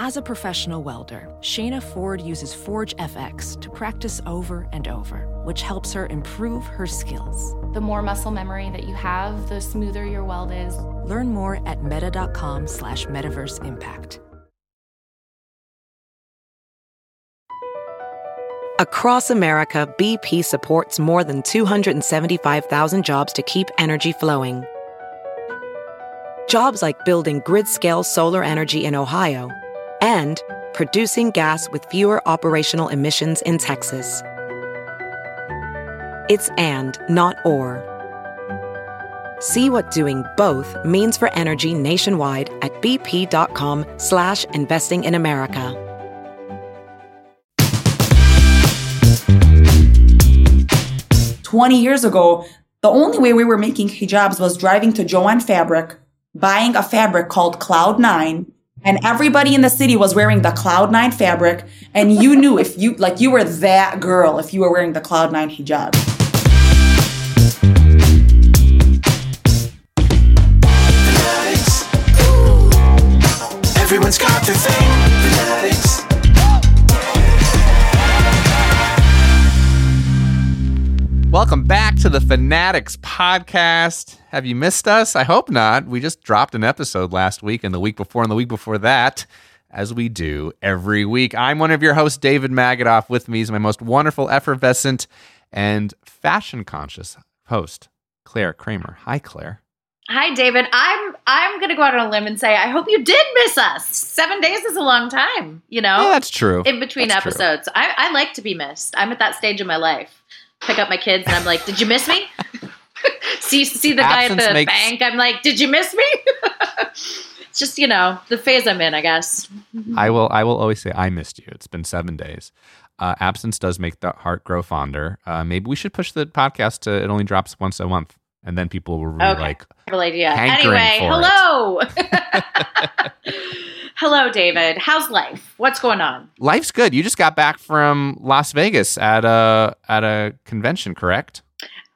As a professional welder, Shayna Ford uses Forge FX to practice over and over, which helps her improve her skills. The more muscle memory that you have, the smoother your weld is. Learn more at meta.com slash metaverse impact. Across America, BP supports more than 275,000 jobs to keep energy flowing. Jobs like building grid-scale solar energy in Ohio and producing gas with fewer operational emissions in Texas. It's and, not or. See what doing both means for energy nationwide at bp.com slash investing in America. Twenty years ago, the only way we were making hijabs was driving to Joann Fabric, buying a fabric called Cloud Nine, and everybody in the city was wearing the Cloud Nine fabric, and you knew if you like you were that girl if you were wearing the Cloud Nine hijab. Welcome back to the Fanatics podcast. Have you missed us? I hope not. We just dropped an episode last week and the week before and the week before that, as we do every week. I'm one of your hosts, David Magadoff. With me is my most wonderful, effervescent, and fashion conscious host, Claire Kramer. Hi, Claire. Hi, David. I'm I'm gonna go out on a limb and say I hope you did miss us. Seven days is a long time, you know. Yeah, that's true. In between That's true. episodes, I, I like to be missed. I'm at that stage in my life. Pick up my kids and I'm like, "Did you miss me?" see see the guy at the makes- bank. I'm like, "Did you miss me?" it's just you know the phase I'm in, I guess. I will. I will always say I missed you. It's been seven days. Uh, absence does make the heart grow fonder. Uh, maybe we should push the podcast to it only drops once a month, and then people will really Okay. like. Terrible idea. Anyway, hello. hello, David. How's life? What's going on? Life's good. You just got back from Las Vegas at a at a convention, correct?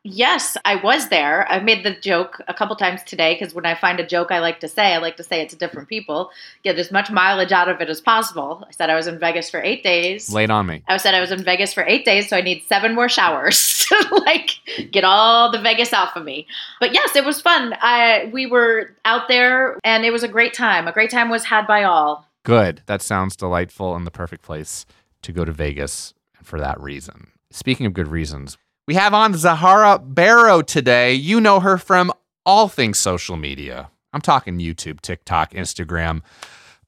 Yes, I was there. I made the joke a couple times today because when I find a joke I like to say, I like to say it to different people, get as much mileage out of it as possible. I said I was in Vegas for eight days. Late on me. I said I was in Vegas for eight days, so I need seven more showers to like get all the Vegas off of me. But yes, it was fun. I we were out there and it was a great time. A great time was had by all. Good. That sounds delightful and the perfect place to go to Vegas for that reason. Speaking of good reasons, we have on Zahara Berro today. You know her from all things social media. I'm talking YouTube, TikTok, Instagram,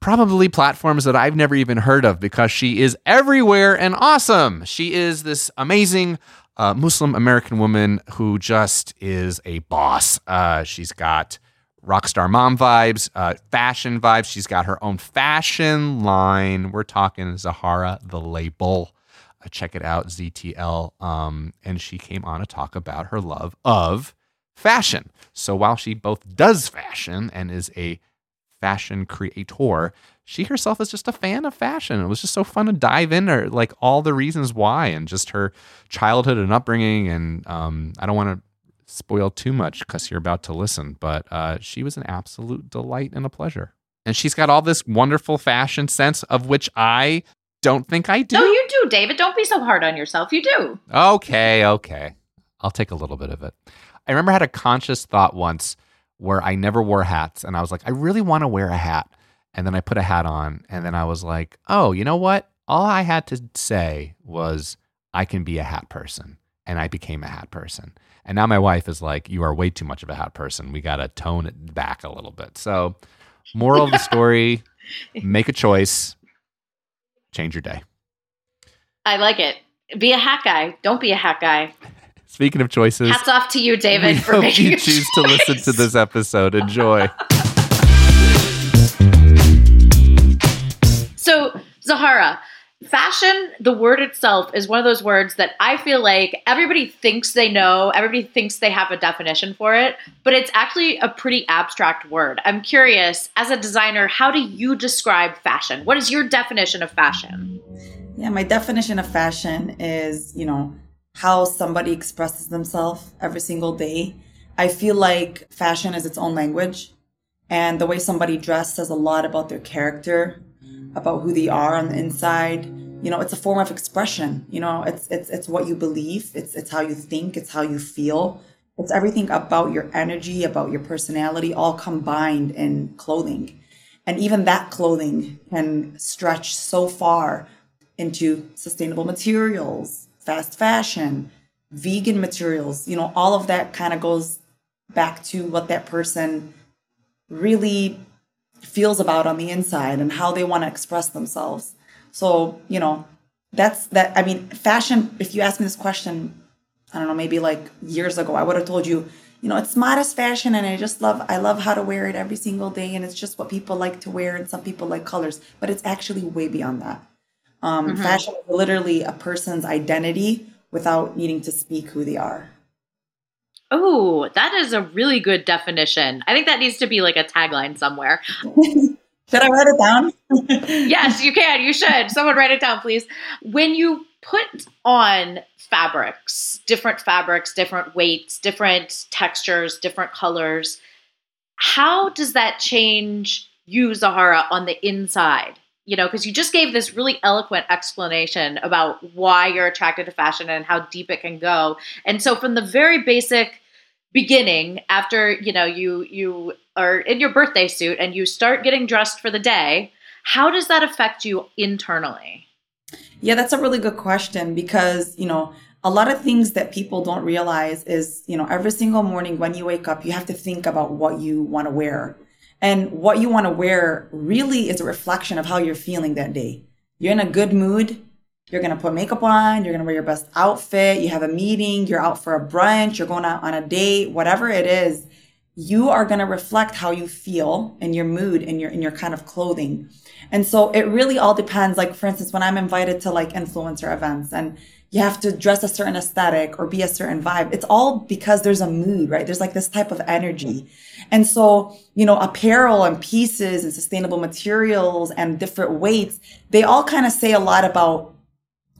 probably platforms that I've never even heard of because she is everywhere and awesome. She is this amazing uh, Muslim American woman who just is a boss. Uh, she's got rockstar mom vibes, uh, fashion vibes. She's got her own fashion line. We're talking Zahara the label. Uh, check it out, ZTL. Um, and she came on to talk about her love of fashion. So while she both does fashion and is a fashion creator, she herself is just a fan of fashion. It was just so fun to dive into like all the reasons why and just her childhood and upbringing. And um, I don't want to spoil too much because you're about to listen, but uh, she was an absolute delight and a pleasure. And she's got all this wonderful fashion sense of which I don't think I do. No, you do, David. Don't be so hard on yourself. You do. Okay, okay. I'll take a little bit of it. I remember I had a conscious thought once where I never wore hats and I was like, I really want to wear a hat. And then I put a hat on and then I was like, oh, you know what? All I had to say was, I can be a hat person. And I became a hat person. And now my wife is like, you are way too much of a hat person. We got to tone it back a little bit. So, moral of the story make a choice, change your day. I like it. Be a hat guy. Don't be a hat guy. Speaking of choices, Hats off to you, David, for hope making you a choose to listen to this episode. Enjoy. Zahara, fashion, the word itself is one of those words that I feel like everybody thinks they know, everybody thinks they have a definition for it, but it's actually a pretty abstract word. I'm curious, as a designer, how do you describe fashion? What is your definition of fashion? Yeah, my definition of fashion is, you know, how somebody expresses themselves every single day. I feel like fashion is its own language, and the way somebody dressed says a lot about their character. About who they are on the inside. You know, it's a form of expression. You know, it's it's it's what you believe. It's it's how you think. It's how you feel. It's everything about your energy, about your personality, all combined in clothing. And even that clothing can stretch so far into sustainable materials, fast fashion, vegan materials. You know, all of that kind of goes back to what that person really feels about on the inside and how they want to express themselves. So, you know, that's that. I mean, fashion, if you ask me this question, I don't know, maybe like years ago, I would have told you, you know, it's modest fashion and I just love, I love how to wear it every single day. And it's just what people like to wear. And some people like colors, but it's actually way beyond that. Um, mm-hmm. Fashion is literally a person's identity without needing to speak who they are. Oh, that is a really good definition. I think that needs to be like a tagline somewhere. should I write it down? yes, you can. You should. Someone write it down, please. When you put on fabrics, different fabrics, different weights, different textures, different colors, how does that change you, Zahara, on the inside? You know, because you just gave this really eloquent explanation about why you're attracted to fashion and how deep it can go. And so, from the very basic beginning after you know you you are in your birthday suit and you start getting dressed for the day how does that affect you internally yeah that's a really good question because you know a lot of things that people don't realize is you know every single morning when you wake up you have to think about what you want to wear and what you want to wear really is a reflection of how you're feeling that day you're in a good mood you're going to put makeup on, you're going to wear your best outfit, you have a meeting, you're out for a brunch, you're going out on a date, whatever it is, you are going to reflect how you feel and your mood and your in your kind of clothing. And so it really all depends like for instance when I'm invited to like influencer events and you have to dress a certain aesthetic or be a certain vibe. It's all because there's a mood, right? There's like this type of energy. And so, you know, apparel and pieces and sustainable materials and different weights, they all kind of say a lot about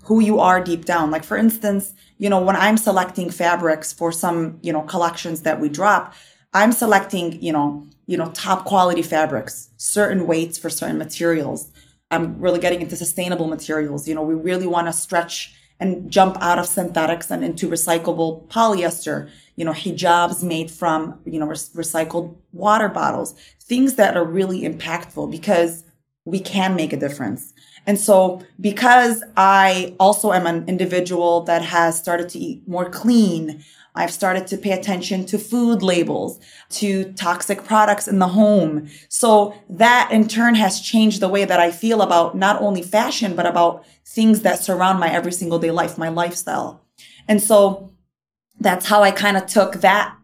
who you are deep down. Like for instance, you know, when I'm selecting fabrics for some, you know, collections that we drop, I'm selecting, you know, you know, top quality fabrics, certain weights for certain materials. I'm really getting into sustainable materials. You know, we really want to stretch and jump out of synthetics and into recyclable polyester, you know, hijabs made from, you know, re- recycled water bottles, things that are really impactful because we can make a difference. And so because I also am an individual that has started to eat more clean, I've started to pay attention to food labels, to toxic products in the home. So that in turn has changed the way that I feel about not only fashion, but about things that surround my every single day life, my lifestyle. And so that's how I kind of took that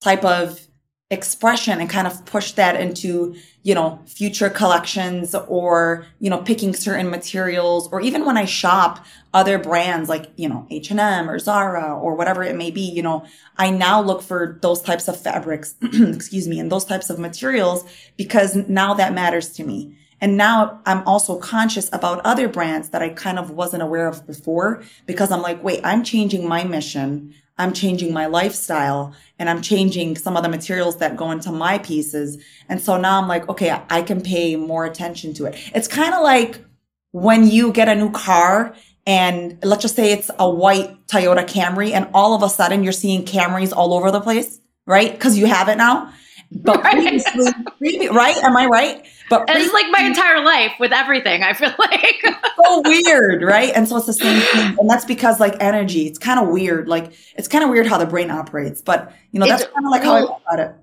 type of expression and kind of push that into you know future collections or you know picking certain materials or even when i shop other brands like you know h&m or zara or whatever it may be you know i now look for those types of fabrics excuse me and those types of materials because now that matters to me and now I'm also conscious about other brands that I kind of wasn't aware of before because I'm like, wait, I'm changing my mission. I'm changing my lifestyle and I'm changing some of the materials that go into my pieces. And so now I'm like, okay, I can pay more attention to it. It's kind of like when you get a new car and let's just say it's a white Toyota Camry and all of a sudden you're seeing Camrys all over the place, right? Cause you have it now. But right. previously, right? Am I right? But it's like my entire life with everything. I feel like so weird, right? And so it's the same thing, and that's because like energy. It's kind of weird. Like it's kind of weird how the brain operates, but you know that's kind of like how I thought about it.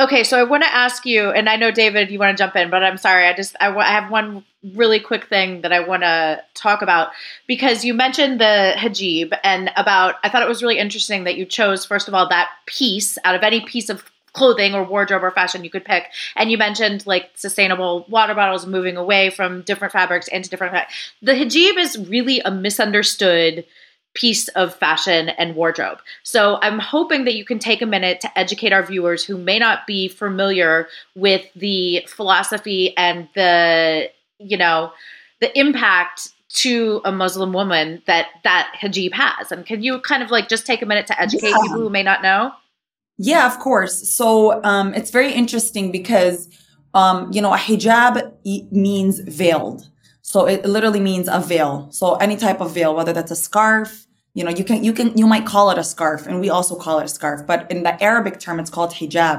Okay, so I want to ask you, and I know David, you want to jump in, but I'm sorry. I just I, w- I have one really quick thing that I want to talk about because you mentioned the hijab and about. I thought it was really interesting that you chose first of all that piece out of any piece of clothing or wardrobe or fashion you could pick. And you mentioned like sustainable water bottles moving away from different fabrics into different. Fa- the hijab is really a misunderstood piece of fashion and wardrobe. So I'm hoping that you can take a minute to educate our viewers who may not be familiar with the philosophy and the, you know, the impact to a Muslim woman that that hijab has. And can you kind of like just take a minute to educate yeah. people who may not know? Yeah, of course. So um, it's very interesting because Um, you know, a hijab means veiled. So it literally means a veil. So any type of veil, whether that's a scarf, you know, you can, you can, you might call it a scarf and we also call it a scarf, but in the Arabic term, it's called hijab.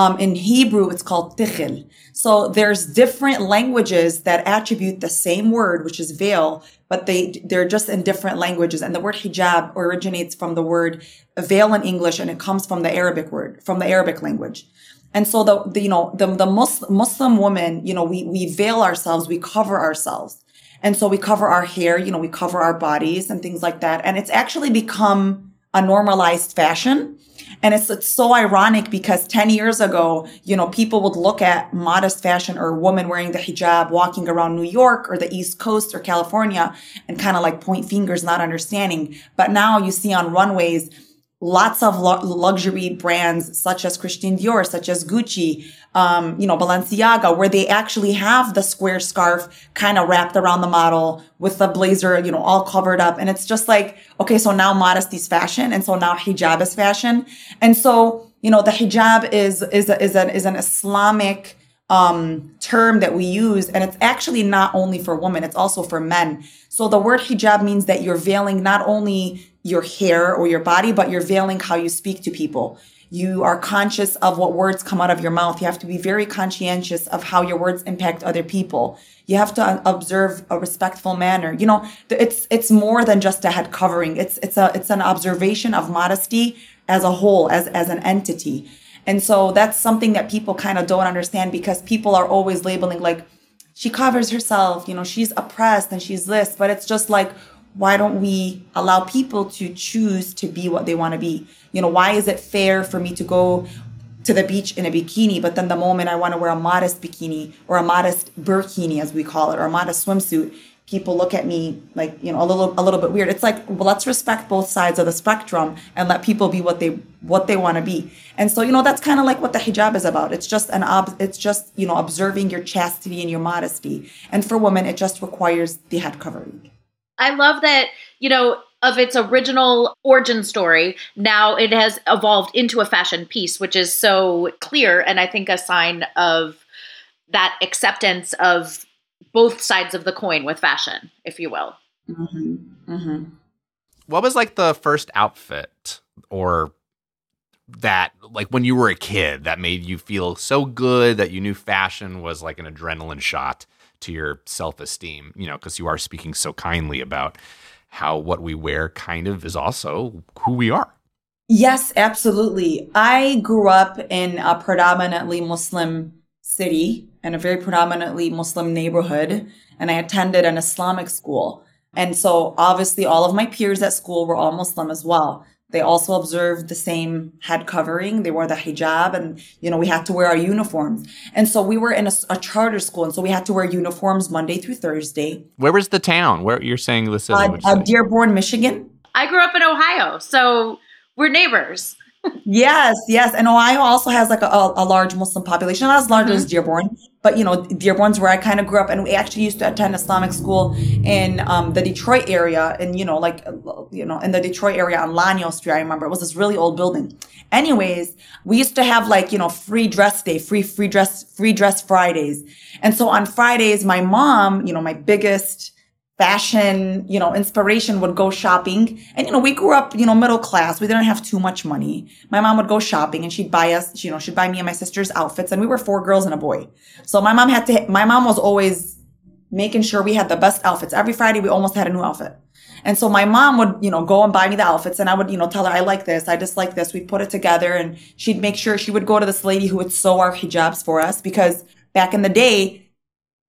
Um, in Hebrew, it's called tichel. So there's different languages that attribute the same word, which is veil, but they, they're just in different languages. And the word hijab originates from the word veil in English and it comes from the Arabic word, from the Arabic language. And so the, the you know, the, the Muslim, Muslim woman, you know, we, we veil ourselves, we cover ourselves. And so we cover our hair, you know, we cover our bodies and things like that. And it's actually become a normalized fashion. And it's, it's so ironic because 10 years ago, you know, people would look at modest fashion or a woman wearing the hijab walking around New York or the East Coast or California and kind of like point fingers, not understanding. But now you see on runways, lots of lu- luxury brands such as Christian Dior, such as Gucci, um, you know, Balenciaga, where they actually have the square scarf kind of wrapped around the model with the blazer, you know, all covered up. And it's just like, okay, so now modesty's fashion. And so now hijab is fashion. And so, you know, the hijab is, is, a, is, an is an Islamic, um, term that we use. And it's actually not only for women, it's also for men. So the word hijab means that you're veiling not only your hair or your body, but you're veiling how you speak to people. You are conscious of what words come out of your mouth. You have to be very conscientious of how your words impact other people. You have to observe a respectful manner. You know, it's, it's more than just a head covering. It's, it's a, it's an observation of modesty as a whole, as, as an entity. And so that's something that people kind of don't understand because people are always labeling like, she covers herself, you know, she's oppressed and she's this, but it's just like, why don't we allow people to choose to be what they want to be? You know, why is it fair for me to go to the beach in a bikini, but then the moment I want to wear a modest bikini or a modest burkini, as we call it, or a modest swimsuit, people look at me like you know a little a little bit weird. It's like well, let's respect both sides of the spectrum and let people be what they what they want to be. And so you know that's kind of like what the hijab is about. It's just an ob- it's just you know observing your chastity and your modesty. And for women, it just requires the head covering. I love that, you know, of its original origin story, now it has evolved into a fashion piece, which is so clear and I think a sign of that acceptance of both sides of the coin with fashion, if you will. Mm-hmm. Mm-hmm. What was like the first outfit or that like when you were a kid that made you feel so good that you knew fashion was like an adrenaline shot to your self-esteem, you know, because you are speaking so kindly about how what we wear kind of is also who we are. Yes, absolutely. I grew up in a predominantly Muslim city and a very predominantly Muslim neighborhood, and I attended an Islamic school. And so obviously all of my peers at school were all Muslim as well. They also observed the same head covering. They wore the hijab and, you know, we had to wear our uniforms. And so we were in a, a charter school. And so we had to wear uniforms Monday through Thursday. Where was the town? Where you're saying this is? Uh, uh, Dearborn, Michigan. I grew up in Ohio, so we're neighbors. Yes, yes. And Ohio also has like a, a, large Muslim population, not as large mm-hmm. as Dearborn, but you know, Dearborn's where I kind of grew up. And we actually used to attend Islamic school in um, the Detroit area. And, you know, like, you know, in the Detroit area on Lonyo Street, I remember it was this really old building. Anyways, we used to have like, you know, free dress day, free, free dress, free dress Fridays. And so on Fridays, my mom, you know, my biggest, fashion, you know, inspiration would go shopping. And, you know, we grew up, you know, middle class. We didn't have too much money. My mom would go shopping and she'd buy us, you know, she'd buy me and my sisters outfits. And we were four girls and a boy. So my mom had to, my mom was always making sure we had the best outfits. Every Friday, we almost had a new outfit. And so my mom would, you know, go and buy me the outfits and I would, you know, tell her, I like this. I dislike this. We'd put it together and she'd make sure she would go to this lady who would sew our hijabs for us because back in the day,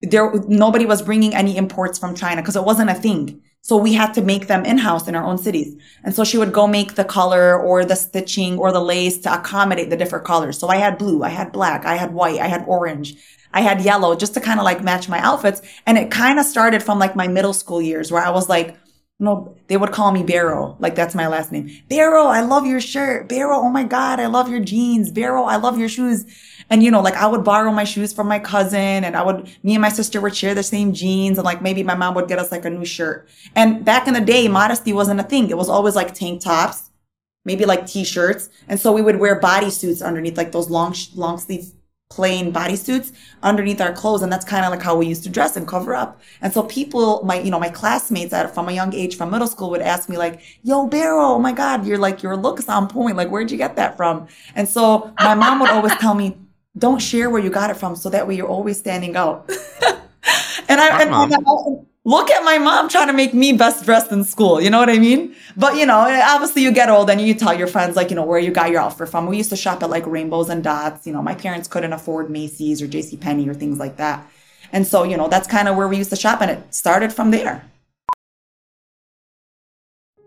there nobody was bringing any imports from China because it wasn't a thing. So we had to make them in-house in our own cities. And so she would go make the color or the stitching or the lace to accommodate the different colors. So I had blue, I had black, I had white, I had orange, I had yellow just to kind of like match my outfits. And it kind of started from like my middle school years where I was like, no, they would call me Berro. Like that's my last name. Berro, I love your shirt. Berro, oh my God, I love your jeans. Berro, I love your shoes. And you know, like I would borrow my shoes from my cousin and I would, me and my sister would share the same jeans and like maybe my mom would get us like a new shirt. And back in the day, modesty wasn't a thing. It was always like tank tops, maybe like t-shirts. And so we would wear bodysuits underneath like those long, long sleeve plain bodysuits underneath our clothes and that's kind of like how we used to dress and cover up and so people my you know my classmates at from a young age from middle school would ask me like yo barrow oh my god you're like your looks on point like where'd you get that from and so my mom would always tell me don't share where you got it from so that way you're always standing out and i and, and I, oh, look at my mom trying to make me best dressed in school. You know what I mean? But you know, obviously you get old and you tell your friends like, you know, where you got your outfit from. We used to shop at like Rainbows and Dots. You know, my parents couldn't afford Macy's or J.C. Penney or things like that. And so, you know, that's kind of where we used to shop and it started from there.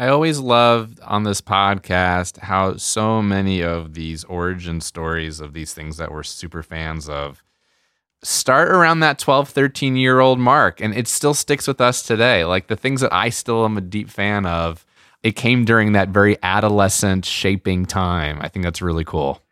I always loved on this podcast how so many of these origin stories of these things that we're super fans of start around that 12, 13 year old mark. And it still sticks with us today. Like the things that I still am a deep fan of, it came during that very adolescent shaping time. I think that's really cool.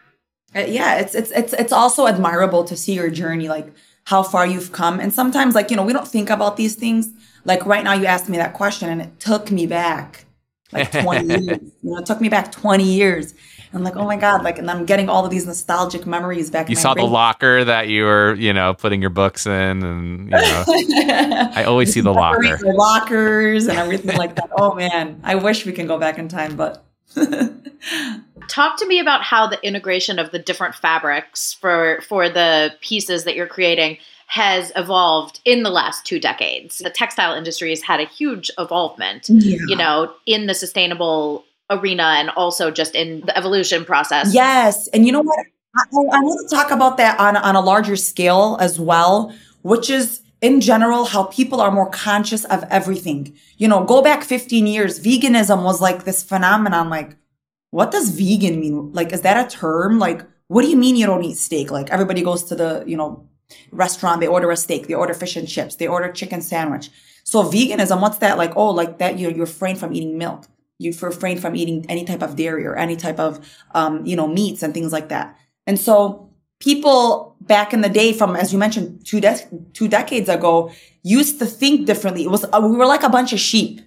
Uh, yeah, it's it's it's it's also admirable to see your journey, like how far you've come. And sometimes, like you know, we don't think about these things. Like right now, you asked me that question, and it took me back like 20 years. You know, it took me back 20 years. I'm like, oh my God, like, and I'm getting all of these nostalgic memories back. You saw brain. the locker that you were, you know, putting your books in, and you know, I always see the locker, the lockers, and everything like that. Oh man, I wish we can go back in time, but. Talk to me about how the integration of the different fabrics for for the pieces that you're creating has evolved in the last two decades. The textile industry has had a huge evolvement, yeah. you know, in the sustainable arena and also just in the evolution process. Yes. And you know what? I, I want to talk about that on, on a larger scale as well, which is in general how people are more conscious of everything. You know, go back 15 years, veganism was like this phenomenon. Like, what does vegan mean? Like, is that a term? Like, what do you mean you don't eat steak? Like, everybody goes to the, you know, restaurant, they order a steak, they order fish and chips, they order chicken sandwich. So veganism, what's that like? Oh, like that you're, you're refrain from eating milk. You refrain from eating any type of dairy or any type of, um, you know, meats and things like that. And so people back in the day from, as you mentioned, two, de- two decades ago, used to think differently. It was, uh, we were like a bunch of sheep.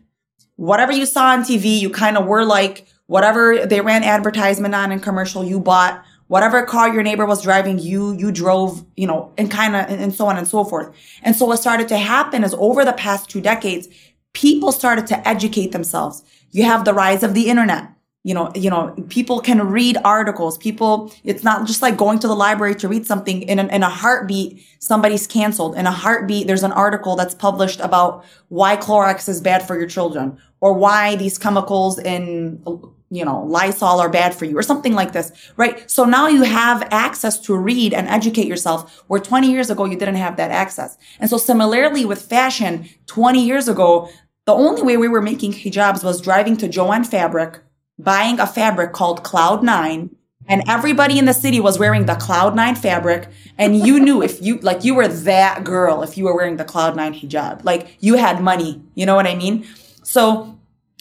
Whatever you saw on TV, you kind of were like, whatever they ran advertisement on and commercial, you bought whatever car your neighbor was driving, you, you drove, you know, and kind of, and so on and so forth. And so what started to happen is over the past two decades, people started to educate themselves. You have the rise of the internet. You know, you know, people can read articles. People, it's not just like going to the library to read something in, an, in a heartbeat. Somebody's canceled in a heartbeat. There's an article that's published about why Clorox is bad for your children or why these chemicals in you know, Lysol are bad for you or something like this, right? So now you have access to read and educate yourself where 20 years ago you didn't have that access. And so similarly with fashion, 20 years ago, the only way we were making hijabs was driving to Jo-Ann Fabric, buying a fabric called Cloud Nine, and everybody in the city was wearing the Cloud Nine fabric. And you knew if you, like, you were that girl if you were wearing the Cloud Nine hijab. Like, you had money. You know what I mean? So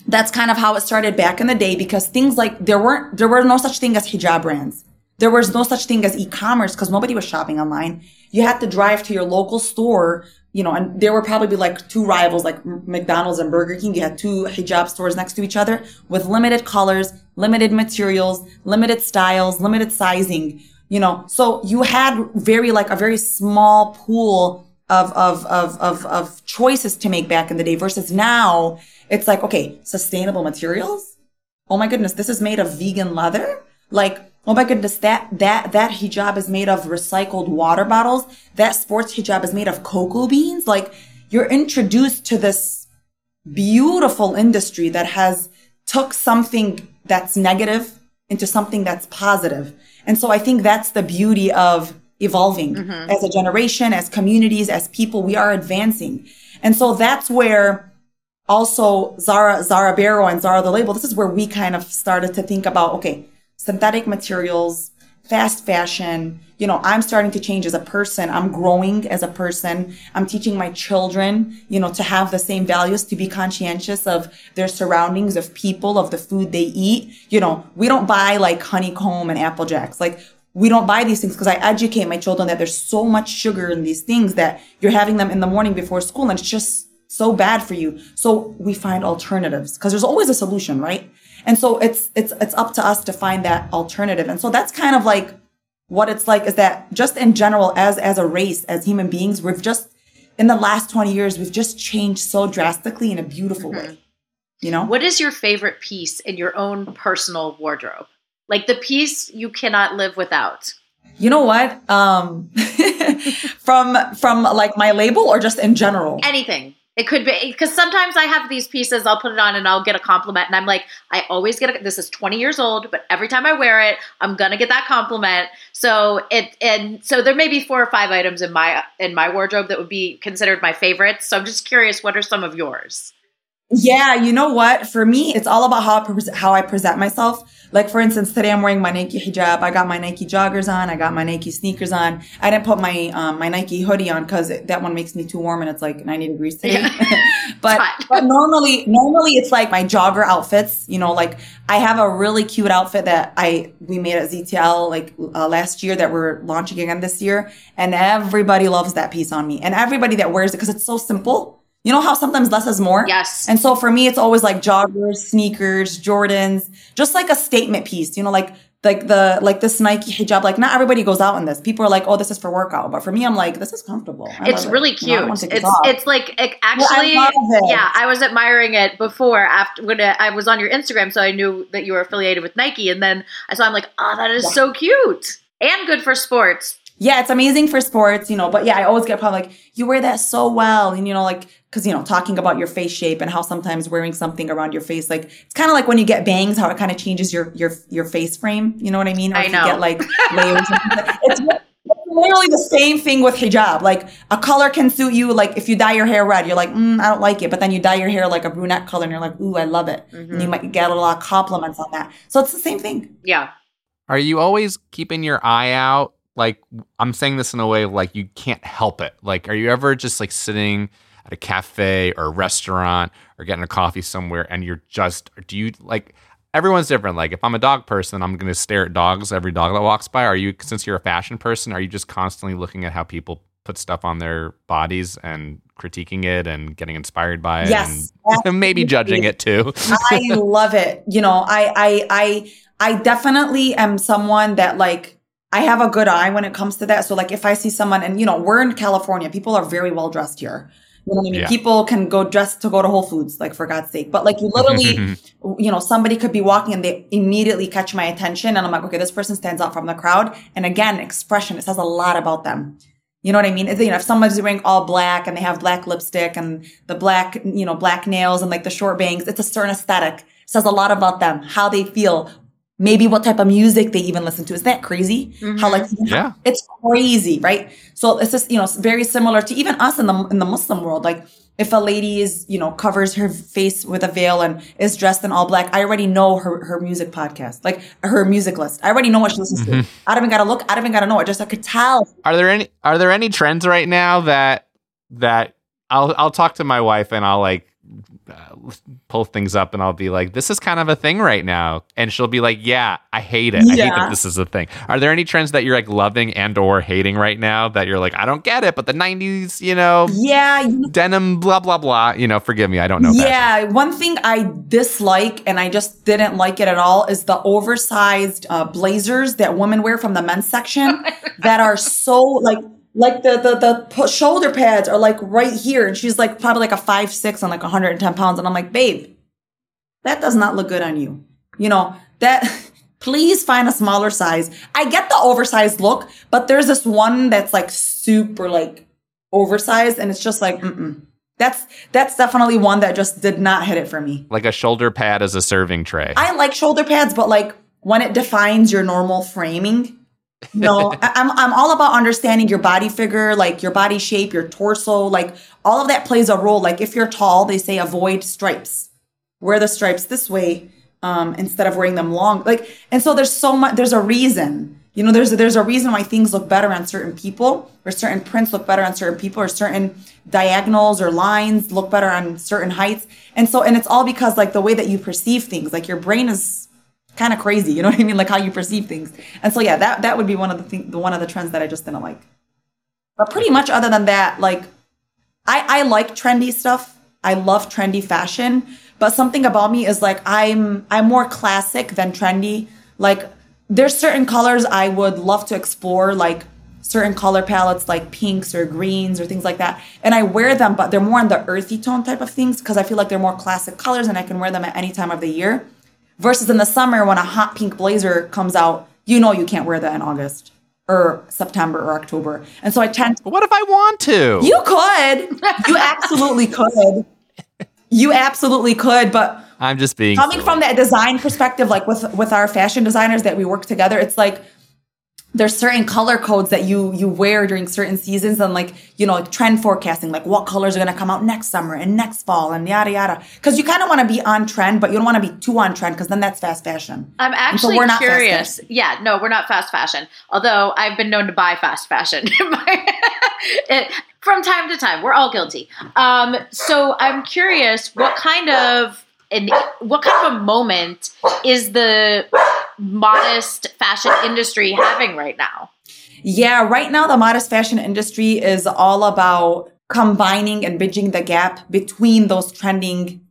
that's kind of how it started back in the day because things like there weren't there were no such thing as hijab brands. There was no such thing as e-commerce because nobody was shopping online. You had to drive to your local store you know and there were probably like two rivals like mcdonald's and burger king. You had two hijab stores next to each other with limited colors limited materials limited styles limited sizing you know. So you had very like a very small pool of of of of, of choices to make back in the day versus now it's like, okay, sustainable materials. Oh my goodness, this is made of vegan leather. Like, oh my goodness, that that that hijab is made of recycled water bottles. That sports hijab is made of cocoa beans. Like you're introduced to this beautiful industry that has took something that's negative into something that's positive. And so I think that's the beauty of evolving mm-hmm. as a generation, as communities, as people, we are advancing. And so that's where also Zara, Zara Berro and Zara the label, this is where we kind of started to think about, okay, synthetic materials, fast fashion, you know, I'm starting to change as a person. I'm growing as a person. I'm teaching my children, you know, to have the same values, to be conscientious of their surroundings, of people, of the food they eat. You know, we don't buy like honeycomb and apple jacks. Like we don't buy these things because I educate my children that there's so much sugar in these things that you're having them in the morning before school and it's just so bad for you. So we find alternatives because there's always a solution, right? And so it's it's it's up to us to find that alternative. And so that's kind of like what it's like is that just in general as as a race, as human beings, we've just in the last 20 years, we've just changed so drastically in a beautiful way. You know? What is your favorite piece in your own personal wardrobe? Like the piece you cannot live without. You know what? Um from from like my label or just in general? Anything. It could be because sometimes I have these pieces, I'll put it on and I'll get a compliment. And I'm like, I always get a, this is 20 years old, but every time I wear it, I'm gonna get that compliment. So it and so there may be four or five items in my in my wardrobe that would be considered my favorites. So I'm just curious, what are some of yours? Yeah, you know what? For me, it's all about how I, pre- how I present myself. Like, for instance, today I'm wearing my Nike hijab. I got my Nike joggers on. I got my Nike sneakers on. I didn't put my um, my Nike hoodie on because that one makes me too warm and it's like 90 degrees today. but but normally normally it's like my jogger outfits. You know, like I have a really cute outfit that I we made at ZTL like uh, last year that we're launching again this year, and everybody loves that piece on me, and everybody that wears it because it's so simple. You know how sometimes less is more? Yes. And so for me, it's always like joggers, sneakers, Jordans, just like a statement piece, you know, like, like the, like this Nike hijab, like not everybody goes out in this. People are like, oh, this is for workout. But for me, I'm like, this is comfortable. I It's love it. really You know, cute. it's it's like it actually love it. yeah. I was admiring it before after when I was on your Instagram, so I knew that you were affiliated with Nike, and then I saw I'm like, oh, that is so cute and good for sports. Yeah, it's amazing for sports, you know, but yeah, I always get probably like, you wear that so well. And, you know, like, cause, you know, talking about your face shape and how sometimes wearing something around your face, like, it's kind of like when you get bangs, how it kind of changes your, your, your face frame. You know what I mean? Or I know. You get like layers. and it's, it's literally the same thing with hijab. Like, a color can suit you. Like, if you dye your hair red, you're like, mm, I don't like it. But then you dye your hair like a brunette color and you're like, ooh, I love it. And you might get a lot of compliments on that. So it's the same thing. Yeah. Are you always keeping your eye out? Like, I'm saying this in a way of like you can't help it. Like, are you ever just like sitting at a cafe or a restaurant or getting a coffee somewhere and you're just, do you like, everyone's different. Like, if I'm a dog person, I'm going to stare at dogs, every dog that walks by. Are you, since you're a fashion person, are you just constantly looking at how people put stuff on their bodies and critiquing it and getting inspired by it? Yes, And maybe judging it too. I love it. You know, I, I, I, I definitely am someone that like, I have a good eye when it comes to that. So like if I see someone and you know, we're in California, people are very well dressed here. You know what I mean? Yeah. People can go dressed to go to Whole Foods, like for God's sake. But like you literally, you know, somebody could be walking and they immediately catch my attention and I'm like, okay, this person stands out from the crowd. And again, expression, it says a lot about them. You know what I mean? If, you know, if somebody's wearing all black and they have black lipstick and the black, you know, black nails and like the short bangs, it's a certain aesthetic. It says a lot about them, how they feel, maybe what type of music they even listen to. Is that crazy? How like mm-hmm. Yeah. it's crazy, right? So it's just you know very similar to even us in the in the Muslim world. Like if a lady is you know covers her face with a veil and is dressed in all black, I already know her her music podcast, like her music list. I already know what she listens to. Mm-hmm. I don't even gotta look. I don't even gotta know. I just I could tell. Are there any are there any trends right now that that I'll I'll talk to my wife and I'll like uh, pull things up and I'll be like this is kind of a thing right now and she'll be like yeah I hate it I hate that this is a thing. Are there any trends that you're like loving and or hating right now that you're like I don't get it but the 90s, you know, Yeah, denim blah blah blah, you know, forgive me, I don't know fashion. Yeah, one thing I dislike and I just didn't like it at all is the oversized uh, blazers that women wear from the men's section that are so like like the the the shoulder pads are like right here and she's like probably like a five six and like 110 pounds and I'm like babe that does not look good on you you know that please find a smaller size. I get the oversized look, but there's this one that's like super like oversized and it's just like, mm-mm. That's that's definitely one that just did not hit it for me. Like a shoulder pad as a serving tray. I like shoulder pads, but like when it defines your normal framing, no, I'm I'm all about understanding your body figure, like your body shape, your torso, like all of that plays a role. Like if you're tall, they say avoid stripes. Wear the stripes this way um, instead of wearing them long. Like, and so there's so much. There's a reason. You know, there's a, there's a reason why things look better on certain people, or certain prints look better on certain people, or certain diagonals or lines look better on certain heights. And so, and it's all because like the way that you perceive things, like your brain is kind of crazy. You know what I mean? Like how you perceive things. And so, yeah, that that would be one of the thing, the one of the trends that I just didn't like. But pretty much, other than that, like I I like trendy stuff. I love trendy fashion, but something about me is like I'm I'm more classic than trendy. Like there's certain colors I would love to explore, like certain color palettes like pinks or greens or things like that. And I wear them, but they're more in the earthy tone type of things because I feel like they're more classic colors and I can wear them at any time of the year. Versus in the summer when a hot pink blazer comes out, you know you can't wear that in August or September or October. And so I tend But what if I want to? you could. You absolutely could. You absolutely could, but I'm just being coming silly. from that design perspective like with with our fashion designers that we work together it's like there's certain color codes that you you wear during certain seasons and like you know like trend forecasting like what colors are going to come out next summer and next fall and yada yada because you kind of want to be on trend but you don't want to be too on trend because then that's fast fashion I'm so actually not curious. Yeah, no, we're not fast fashion. Although I've been known to buy fast fashion It- from time to time. We're all guilty. Um, so I'm curious, what kind of and what kind of a moment is the modest fashion industry having right now? Yeah, right now the modest fashion industry is all about combining and bridging the gap between those trending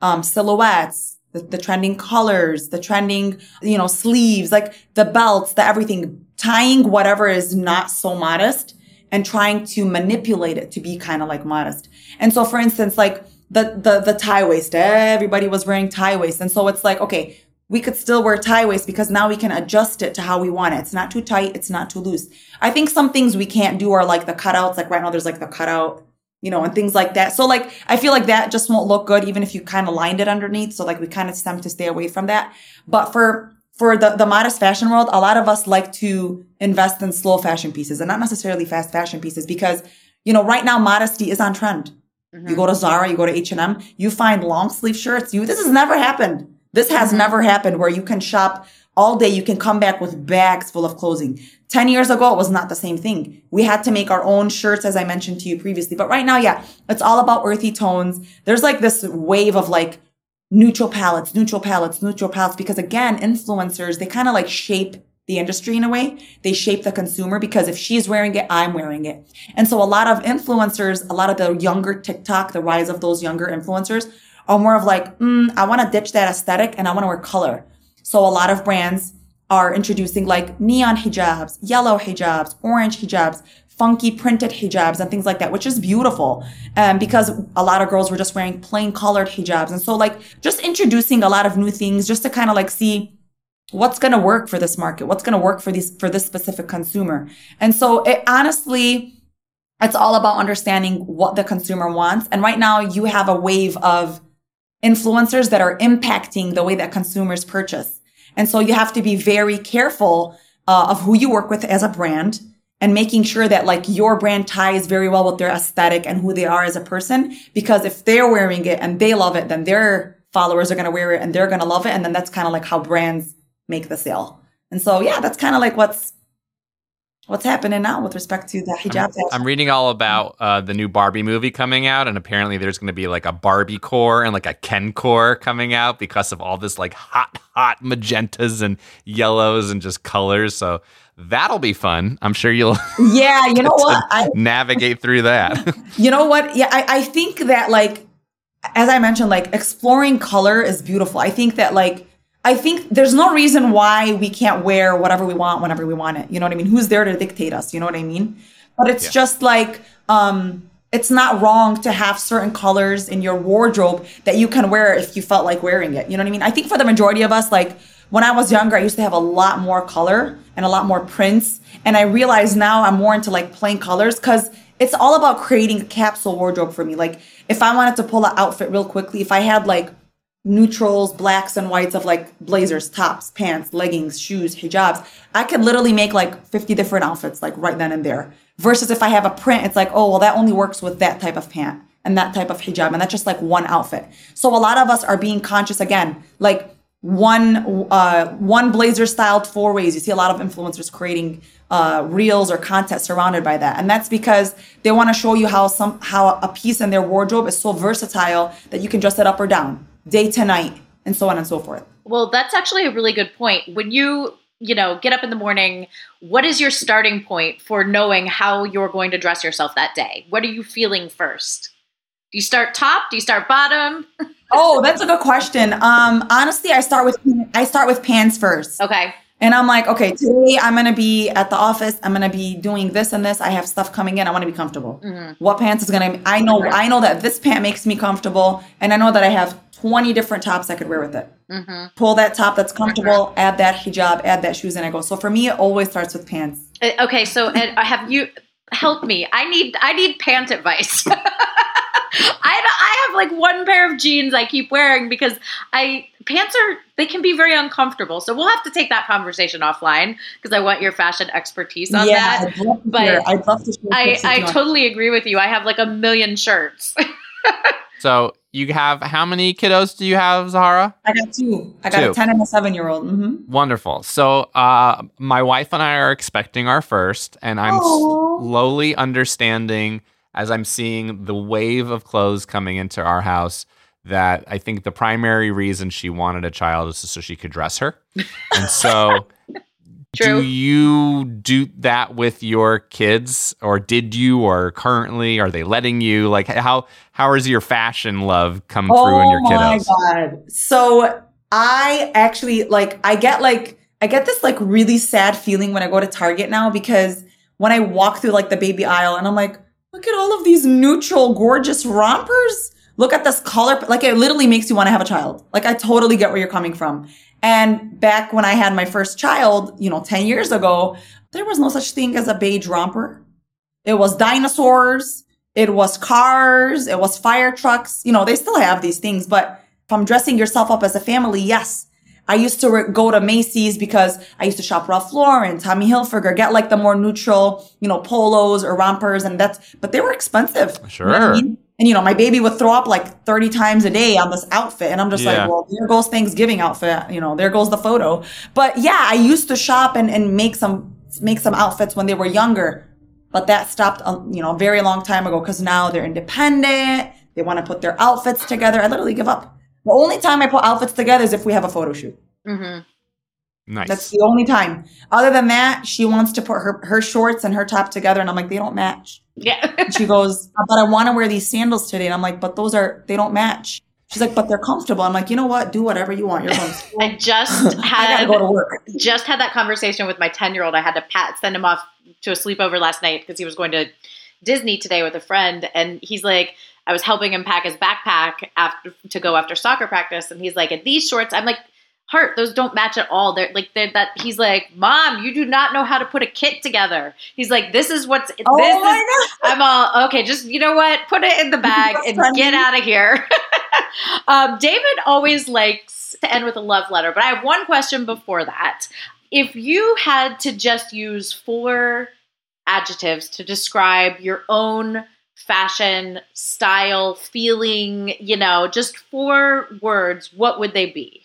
um, silhouettes, the, the trending colors, the trending, you know, sleeves, like the belts, the everything, tying whatever is not so modest and trying to manipulate it to be kind of like modest. And so, for instance, like the the the tie waist, everybody was wearing tie waist, and so it's like, okay, we could still wear tie waist because now we can adjust it to how we want it. It's not too tight, it's not too loose. I think some things we can't do are like the cutouts. Like right now, there's like the cutout, you know, and things like that. So like, I feel like that just won't look good even if you kind of lined it underneath. So like, we kind of attempt to stay away from that. But for for the, the modest fashion world, a lot of us like to invest in slow fashion pieces and not necessarily fast fashion pieces because, you know, right now modesty is on trend. You mm-hmm. go to Zara, you go to H&M, you find long sleeve shirts. You, this has never happened. This has mm-hmm. never happened where you can shop all day. You can come back with bags full of clothing. 10 years ago, it was not the same thing. We had to make our own shirts, as I mentioned to you previously. But right now, yeah, it's all about earthy tones. There's like this wave of like neutral palettes, neutral palettes, neutral palettes, because again, influencers, they kind of like shape the industry in a way. They shape the consumer because if she's wearing it, I'm wearing it. And so a lot of influencers, a lot of the younger TikTok, the rise of those younger influencers are more of like, mm, I want to ditch that aesthetic and I want to wear color. So a lot of brands are introducing like neon hijabs, yellow hijabs, orange hijabs, funky printed hijabs and things like that, which is beautiful. Um, because a lot of girls were just wearing plain colored hijabs. And so like just introducing a lot of new things just to kind of like see what's going to work for this market, what's going to work for these, for this specific consumer. And so it honestly, it's all about understanding what the consumer wants. And right now you have a wave of influencers that are impacting the way that consumers purchase. And so you have to be very careful uh, of who you work with as a brand and making sure that like your brand ties very well with their aesthetic and who they are as a person. Because if they're wearing it and they love it, then their followers are going to wear it and they're going to love it. And then that's kind of like how brands make the sale. And so, yeah, that's kind of like what's, what's happening now with respect to the hijab. fashion. I'm reading all about uh, the new Barbie movie coming out, and apparently there's going to be like a Barbie core and like a Ken core coming out because of all this like hot, hot magentas and yellows and just colors. So that'll be fun. I'm sure you'll yeah, you know what? I, navigate through that. You know what? Yeah, I, I think that like, as I mentioned, like exploring color is beautiful. I think that like, I think there's no reason why we can't wear whatever we want whenever we want it. You know what I mean? Who's there to dictate us? You know what I mean? But it's Yeah. just like, um, it's not wrong to have certain colors in your wardrobe that you can wear if you felt like wearing it. You know what I mean? I think for the majority of us, like when I was younger, I used to have a lot more color and a lot more prints. And I realize now I'm more into like plain colors because it's all about creating a capsule wardrobe for me. Like if I wanted to pull an outfit real quickly, if I had like neutrals, blacks and whites of like blazers, tops, pants, leggings, shoes, hijabs, I could literally make like 50 different outfits like right then and there. Versus if I have a print, it's like, oh, well, that only works with that type of pant and that type of hijab. And that's just like one outfit. So a lot of us are being conscious again, like one uh, one blazer styled four ways. You see a lot of influencers creating uh, reels or content surrounded by that, and that's because they want to show you how some how a piece in their wardrobe is so versatile that you can dress it up or down, day to night, and so on and so forth. Well, that's actually a really good point. When you you know get up in the morning, what is your starting point for knowing how you're going to dress yourself that day? What are you feeling first? Do you start top? Do you start bottom? oh, that's a good question. Um, honestly, I start with I start with pants first. Okay. And I'm like, okay, today I'm gonna be at the office. I'm gonna be doing this and this. I have stuff coming in. I want to be comfortable. Mm-hmm. What pants is gonna? I know. I know that this pant makes me comfortable, and I know that I have 20 different tops I could wear with it. Mm-hmm. Pull that top that's comfortable. Mm-hmm. Add that hijab. Add that shoes, and I go. So for me, it always starts with pants. Uh, okay, so and have you help me? I need I need pant advice. I, I have like one pair of jeans I keep wearing because I pants are they can be very uncomfortable. So we'll have to take that conversation offline because I want your fashion expertise on yeah, that. I'd but I'd love to. I I totally agree with you. I have like a million shirts. so you have how many kiddos do you have, Zahara? I got two. I got two. a ten and a seven year old. Mm-hmm. Wonderful. So uh, my wife and I are expecting our first, and I'm Aww. slowly understanding as I'm seeing the wave of clothes coming into our house that I think the primary reason she wanted a child is so she could dress her. And so do you do that with your kids or did you or currently are they letting you like how how is your fashion love come oh through in your kiddos? Oh my god. So I actually like I get like I get this like really sad feeling when I go to Target now because when I walk through like the baby aisle and I'm like Look at all of these neutral, gorgeous rompers. Look at this color. Like it literally makes you want to have a child. Like I totally get where you're coming from. And back when I had my first child, you know, 10 years ago, there was no such thing as a beige romper. It was dinosaurs. It was cars. It was fire trucks. You know, they still have these things, but if I'm dressing yourself up as a family, yes, I used to go to Macy's because I used to shop Ralph Lauren, Tommy Hilfiger, get like the more neutral, you know, polos or rompers. And that's, but they were expensive. Sure. You know I mean? And, you know, my baby would throw up like 30 times a day on this outfit. And I'm just yeah. like, well, there goes Thanksgiving outfit. You know, there goes the photo. But yeah, I used to shop and, and make some, make some outfits when they were younger. But that stopped, um, you know, a very long time ago because now they're independent. They want to put their outfits together. I literally give up. The only time I put outfits together is if we have a photo shoot. Mm-hmm. Nice. That's the only time. Other than that, she wants to put her her shorts and her top together, and I'm like, they don't match. Yeah. she goes, but I want to wear these sandals today, and I'm like, but those are they don't match. She's like, but they're comfortable. I'm like, you know what? Do whatever you want. You're going. I just had I go to work. Just had that conversation with my ten year old. I had to pat send him off to a sleepover last night because he was going to Disney today with a friend, and he's like I was helping him pack his backpack after to go after soccer practice, and he's like, "And these shorts," I'm like, "Heart, those don't match at all." They're like they're that. He's like, "Mom, you do not know how to put a kit together." He's like, "This is what's oh this is." I'm all okay. Just you know what? Put it in the bag and funny. get out of here. um, David always likes to end with a love letter, but I have one question before that. If you had to just use four adjectives to describe your own fashion, style, feeling, you know, just four words, what would they be?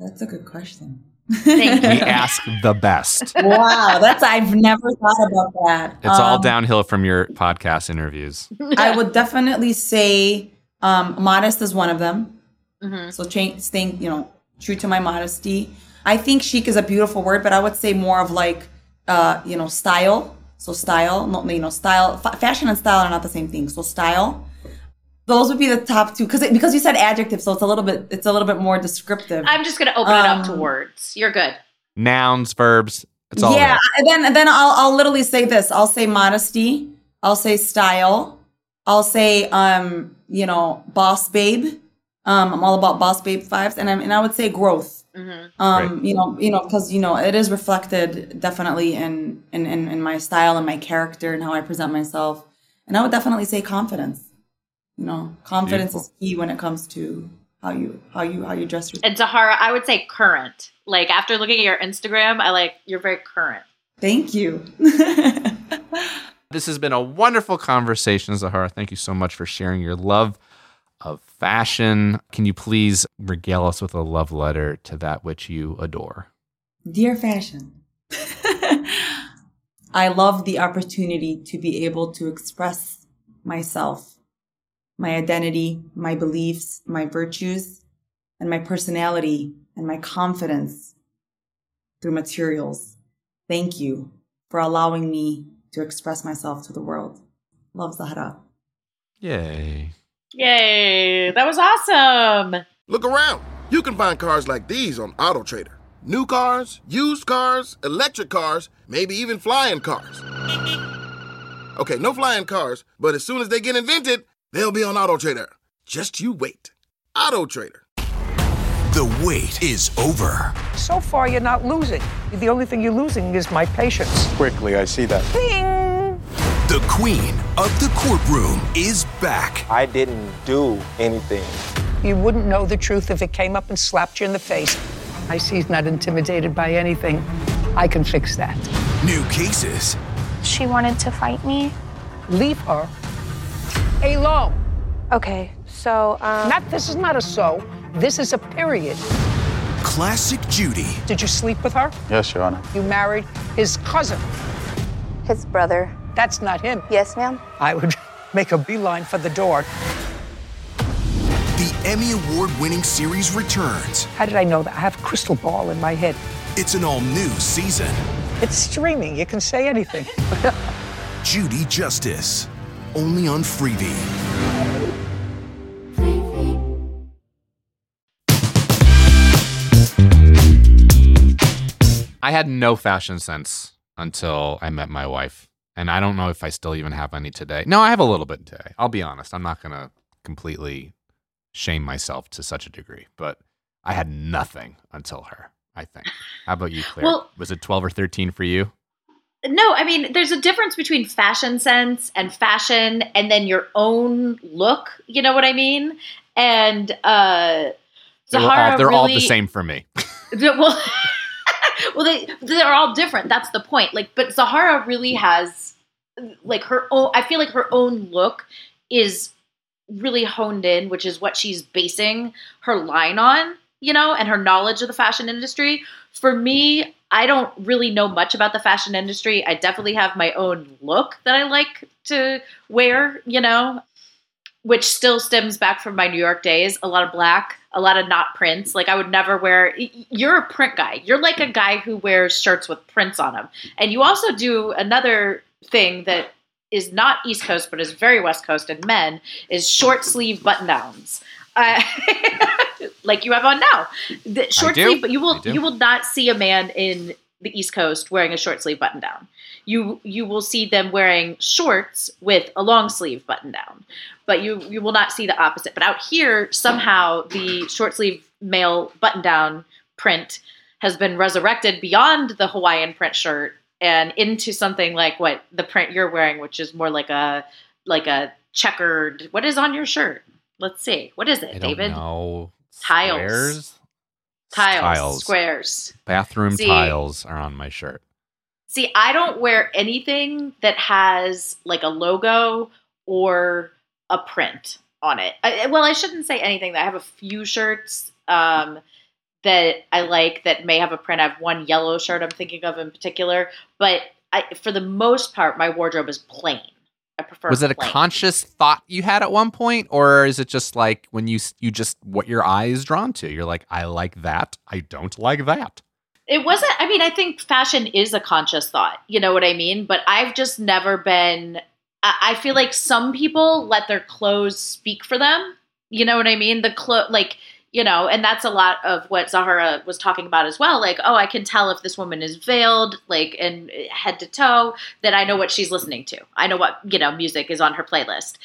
That's a good question. Thank you. We ask the best. Wow, that's I've never thought about that. It's um, all downhill from your podcast interviews. I would definitely say um, modest is one of them. Mm-hmm. So change, staying, you know, true to my modesty. I think chic is a beautiful word, but I would say more of like, uh, you know, style. So style, not you know, style, fashion and style are not the same thing. So style, those would be the top two because because you said adjective, so it's a little bit it's a little bit more descriptive. I'm just gonna open um, it up to um, words. You're good. Nouns, verbs. It's all yeah. And then and then I'll I'll literally say this. I'll say modesty. I'll say style. I'll say um you know boss babe. Um, I'm all about boss babe fives, and I and I would say growth. Mm-hmm. Um, you know, you know, because you know it is reflected definitely in, in in in my style and my character and how I present myself. And I would definitely say confidence. You know, confidence Beautiful. is key when it comes to how you how you how you dress yourself. And Zahara, I would say current. Like after looking at your Instagram, I like you're very current. Thank you. This has been a wonderful conversation, Zahara. Thank you so much for sharing your love of fashion. Can you please regale us with a love letter to that which you adore? Dear fashion, I love the opportunity to be able to express myself, my identity, my beliefs, my virtues, and my personality and my confidence through materials. Thank you for allowing me to express myself to the world. Love Zahra. Yay. Yay! That was awesome. Look around. You can find cars like these on AutoTrader. New cars, used cars, electric cars, maybe even flying cars. Okay, no flying cars, but as soon as they get invented, they'll be on Auto Trader. Just you wait. Auto Trader. The wait is over. So far, you're not losing. The only thing you're losing is my patience. Quickly, I see that. Bing! The queen of the courtroom is back. I didn't do anything. You wouldn't know the truth if it came up and slapped you in the face. I see he's not intimidated by anything. I can fix that. New cases. She wanted to fight me. Leave her alone. Okay, so, um. Not, this is not a so. This is a period. Classic Judy. Did you sleep with her? Yes, Your Honor. You married his cousin. His brother. That's not him. Yes, ma'am. I would make a beeline for the door. The Emmy Award winning series returns. How did I know that? I have a crystal ball in my head. It's an all new season. It's streaming. You can say anything. Judy Justice. Only on Freevee. I had no fashion sense until I met my wife. And I don't know if I still even have any today. No, I have a little bit today. I'll be honest. I'm not going to completely shame myself to such a degree, but I had nothing until her, I think. How about you, Claire? Well- Was it 12 or 13 for you? No, I mean, there's a difference between fashion sense and fashion and then your own look. You know what I mean? And uh, were Zahara all, they're all the same for me. well, well, they they're all different. That's the point. Like, but Zahara really has like her own. I feel like her own look is really honed in, which is what she's basing her line on. You know, and her knowledge of the fashion industry. For me, I don't really know much about the fashion industry. I definitely have my own look that I like to wear. You know, which still stems back from my New York days. A lot of black, a lot of not prints. Like I would never wear. You're a print guy. You're like a guy who wears shirts with prints on them. And you also do another thing that is not East Coast but is very West Coast and men is short sleeve button downs. Uh, like you have on now, the short sleeve. But you will you will not see a man in the East Coast wearing a short sleeve button down. You you will see them wearing shorts with a long sleeve button down, but you you will not see the opposite. But out here, somehow the short sleeve male button down print has been resurrected beyond the Hawaiian print shirt and into something like what the print you're wearing, which is more like a like a checkered. What is on your shirt? Let's see. What is it, I don't David? know. Tiles. Squares? Tiles, squares. Bathroom See. tiles are on my shirt. See, I don't wear anything that has like a logo or a print on it. I, well, I shouldn't say anything. I have a few shirts um, that I like that may have a print. I have one yellow shirt I'm thinking of in particular, but I, for the most part, my wardrobe is plain. I prefer. Was it a conscious thought you had at one point, or is it just like when you you just what your eye is drawn to? You're like, I like that. I don't like that. It wasn't. I mean, I think fashion is a conscious thought. You know what I mean? But I've just never been. I I feel like some people let their clothes speak for them. You know what I mean? The clo like you know, and that's a lot of what Zahara was talking about as well. Like, oh, I can tell if this woman is veiled, like, and eh, head to toe, that I know what she's listening to. I know what you know music is on her playlist.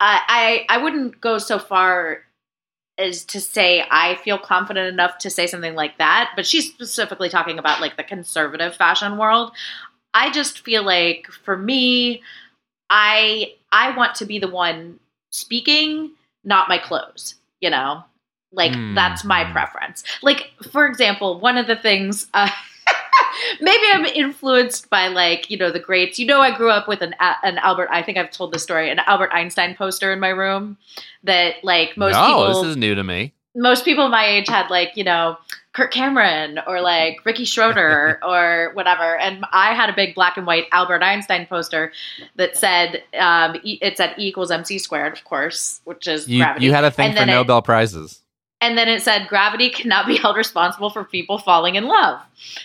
I I, I wouldn't go so far as to say I feel confident enough to say something like that, but she's specifically talking about like the conservative fashion world. I just feel like for me, I I want to be the one speaking, not my clothes, you know? Like Hmm. that's my preference. Like for example, one of the things uh, maybe I'm influenced by like you know the greats. You know, I grew up with an an Albert. I think I've told the story. An Albert Einstein poster in my room that like most no, people this is new to me. most people my age had like you know Kirk Cameron or like Ricky Schroder or whatever, and I had a big black and white Albert Einstein poster that said um, e- it said E equals MC squared, of course, which is You, gravity. you had a thing And for then it- Nobel prizes. And then it said gravity cannot be held responsible for people falling in love.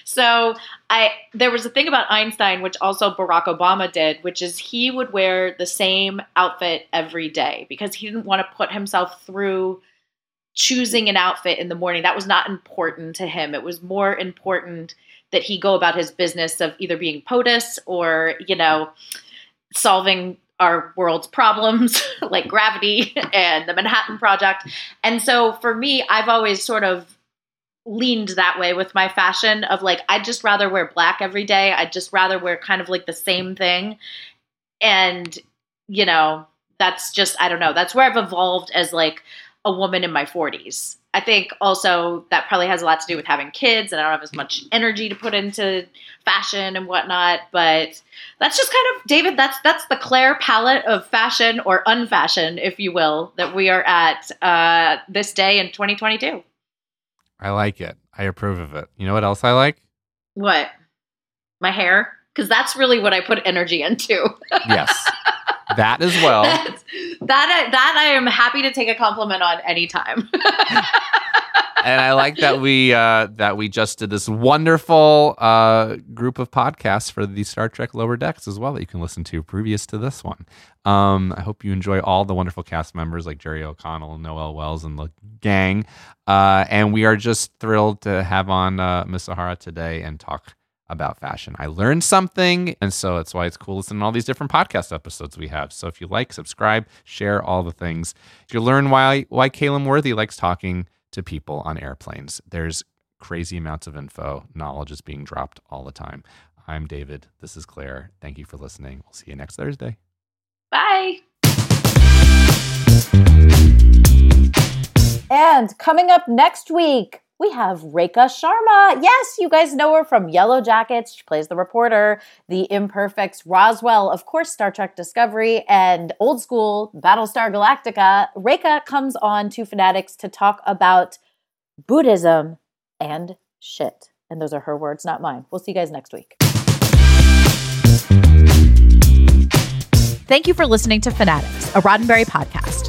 So I there was a thing about Einstein which also Barack Obama did, which is he would wear the same outfit every day because he didn't want to put himself through choosing an outfit in the morning. That was not important to him. It was more important that he go about his business of either being POTUS or, you know, solving our world's problems like gravity and the Manhattan Project. And so for me, I've always sort of leaned that way with my fashion of like I'd just rather wear black every day. I'd just rather wear kind of like the same thing. And you know, that's just I don't know. That's where I've evolved as like a woman in my 40s. I think also that probably has a lot to do with having kids and I don't have as much energy to put into fashion and whatnot. But that's just kind of David, that's that's the Claire palette of fashion or unfashion, if you will, that we are at uh, this day in 2022. I like it. I approve of it. You know what else I like? What? My hair? Because that's really what I put energy into. Yes. That as well. That's- that I, that I am happy to take a compliment on anytime. and I like that we uh, that we just did this wonderful uh, group of podcasts for the Star Trek Lower Decks as well that you can listen to previous to this one. Um, I hope you enjoy all the wonderful cast members like Jerry O'Connell, Noel Wells, and the gang. Uh, and we are just thrilled to have on uh, Miss Zahara today and talk about fashion. I learned something, and so that's why it's cool listening to all these different podcast episodes we have. So if you like, subscribe, share all the things. If you learn why why Caleb Worthy likes talking to people on airplanes, there's crazy amounts of info. Knowledge is being dropped all the time. I'm David. This is Claire. Thank you for listening. We'll see you next Thursday. Bye. And coming up next week, we have Rekha Sharma. Yes, you guys know her from Yellowjackets. She plays the reporter, The Imperfects, Roswell, of course, Star Trek Discovery, and old school Battlestar Galactica. Rekha comes on to Fanaddicts to talk about Buddhism and shit. And those are her words, not mine. We'll see you guys next week. Thank you for listening to Fanaddicts, a Roddenberry podcast.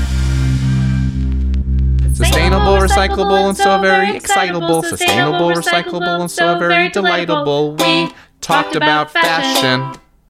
Sustainable, recyclable, and so very excitable. Sustainable, recyclable, and so very delightable. We talked about fashion.